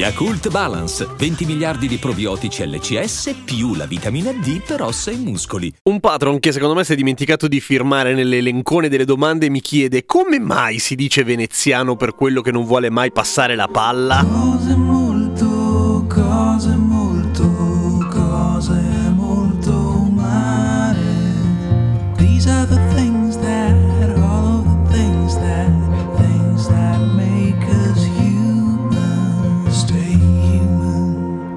Yakult Balance, 20 miliardi di probiotici LCS più la vitamina D per ossa e muscoli. Un patron che secondo me si è dimenticato di firmare nell'elencone delle domande mi chiede come mai si dice veneziano per quello che non vuole mai passare la palla?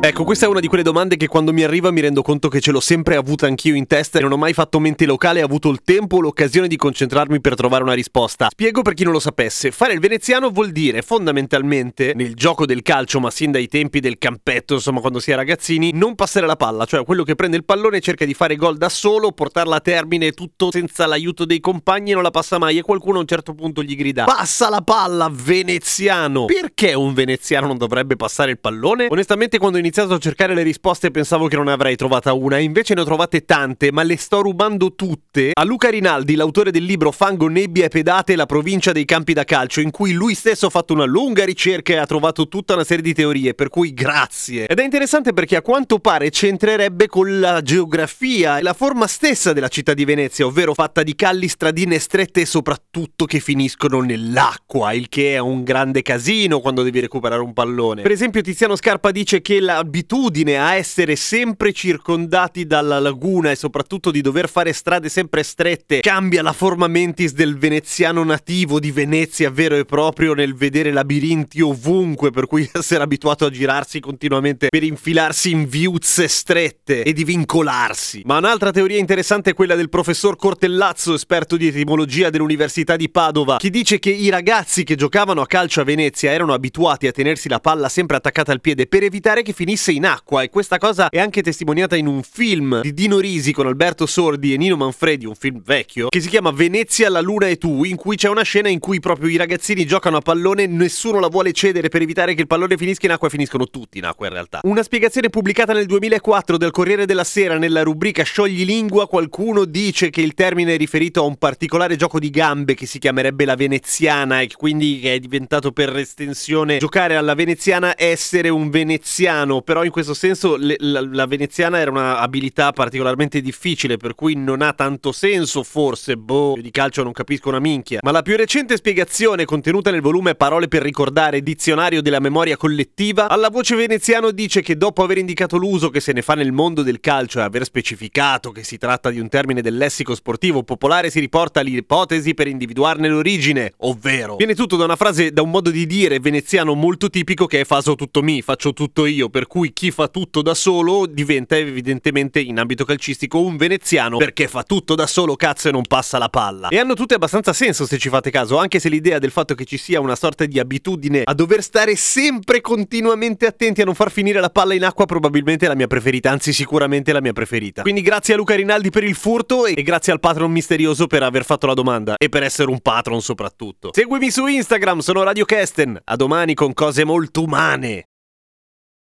Ecco, questa è una di quelle domande che quando mi arriva mi rendo conto che ce l'ho sempre avuta anch'io in testa e non ho mai fatto mente locale e avuto il tempo o l'occasione di concentrarmi per trovare una risposta. Spiego per chi non lo sapesse. Fare il veneziano vuol dire fondamentalmente, nel gioco del calcio, ma sin dai tempi del campetto, insomma quando si è ragazzini, non passare la palla, cioè quello che prende il pallone cerca di fare gol da solo, portarla a termine tutto senza l'aiuto dei compagni e non la passa mai e qualcuno a un certo punto gli grida Passa la palla, veneziano! Perché un veneziano non dovrebbe passare il pallone? Onestamente quando ho iniziato a cercare le risposte pensavo che non ne avrei trovata una, e invece ne ho trovate tante, ma le sto rubando tutte a Luca Rinaldi, l'autore del libro Fango, nebbia e pedate, la provincia dei campi da calcio, in cui lui stesso ha fatto una lunga ricerca e ha trovato tutta una serie di teorie, per cui grazie. Ed è interessante perché a quanto pare c'entrerebbe con la geografia e la forma stessa della città di Venezia, ovvero fatta di calli, stradine strette e soprattutto che finiscono nell'acqua, il che è un grande casino quando devi recuperare un pallone. Per esempio Tiziano Scarpa dice che l'abitudine a essere sempre circondati dalla laguna e soprattutto di dover fare strade sempre strette cambia la forma mentis del veneziano nativo di Venezia vero e proprio nel vedere labirinti ovunque per cui essere abituato a girarsi continuamente per infilarsi in viuzze strette e di vincolarsi. Ma un'altra teoria interessante è quella del professor Cortellazzo, esperto di etimologia dell'Università di Padova, che dice che i ragazzi che giocavano a calcio a Venezia erano abituati a tenersi la palla sempre attaccata al piede per evitare che finisse in acqua e questa cosa è anche testimoniata in un film di Dino Risi con Alberto Sordi e Nino Manfredi, un film vecchio, che si chiama Venezia, la luna e tu, in cui c'è una scena in cui proprio i ragazzini giocano a pallone, nessuno la vuole cedere per evitare che il pallone finisca in acqua e finiscono tutti in acqua in realtà. Una spiegazione pubblicata nel 2004 del Corriere della Sera nella rubrica Sciogli lingua, qualcuno dice che il termine è riferito a un particolare gioco di gambe che si chiamerebbe la veneziana e quindi è diventato per estensione giocare alla veneziana essere un veneziano, però in questo senso le- la, la veneziana era una abilità particolarmente difficile, per cui non ha tanto senso forse, boh, di calcio non capisco una minchia. Ma la più recente spiegazione contenuta nel volume Parole per ricordare, dizionario della memoria collettiva, alla voce veneziano dice che dopo aver indicato l'uso che se ne fa nel mondo del calcio e aver specificato che si tratta di un termine del lessico sportivo popolare, si riporta l'ipotesi per individuarne l'origine, ovvero viene tutto da una frase, da un modo di dire veneziano molto tipico che è faso tutto mi, faccio tutto io, per cui chi fa tutto da solo diventa evidentemente in ambito calcistico un veneziano perché fa tutto da solo cazzo e non passa la palla. E hanno tutte abbastanza senso se ci fate caso, anche se l'idea del fatto che ci sia una sorta di abitudine a dover stare sempre continuamente attenti a non far finire la palla in acqua probabilmente è la mia preferita, anzi sicuramente la mia preferita. Quindi grazie a Luca Rinaldi per il furto e grazie al patron misterioso per aver fatto la domanda e per essere un patron soprattutto. Seguimi su Instagram, sono Radio Kesten. A domani con cose molto umane.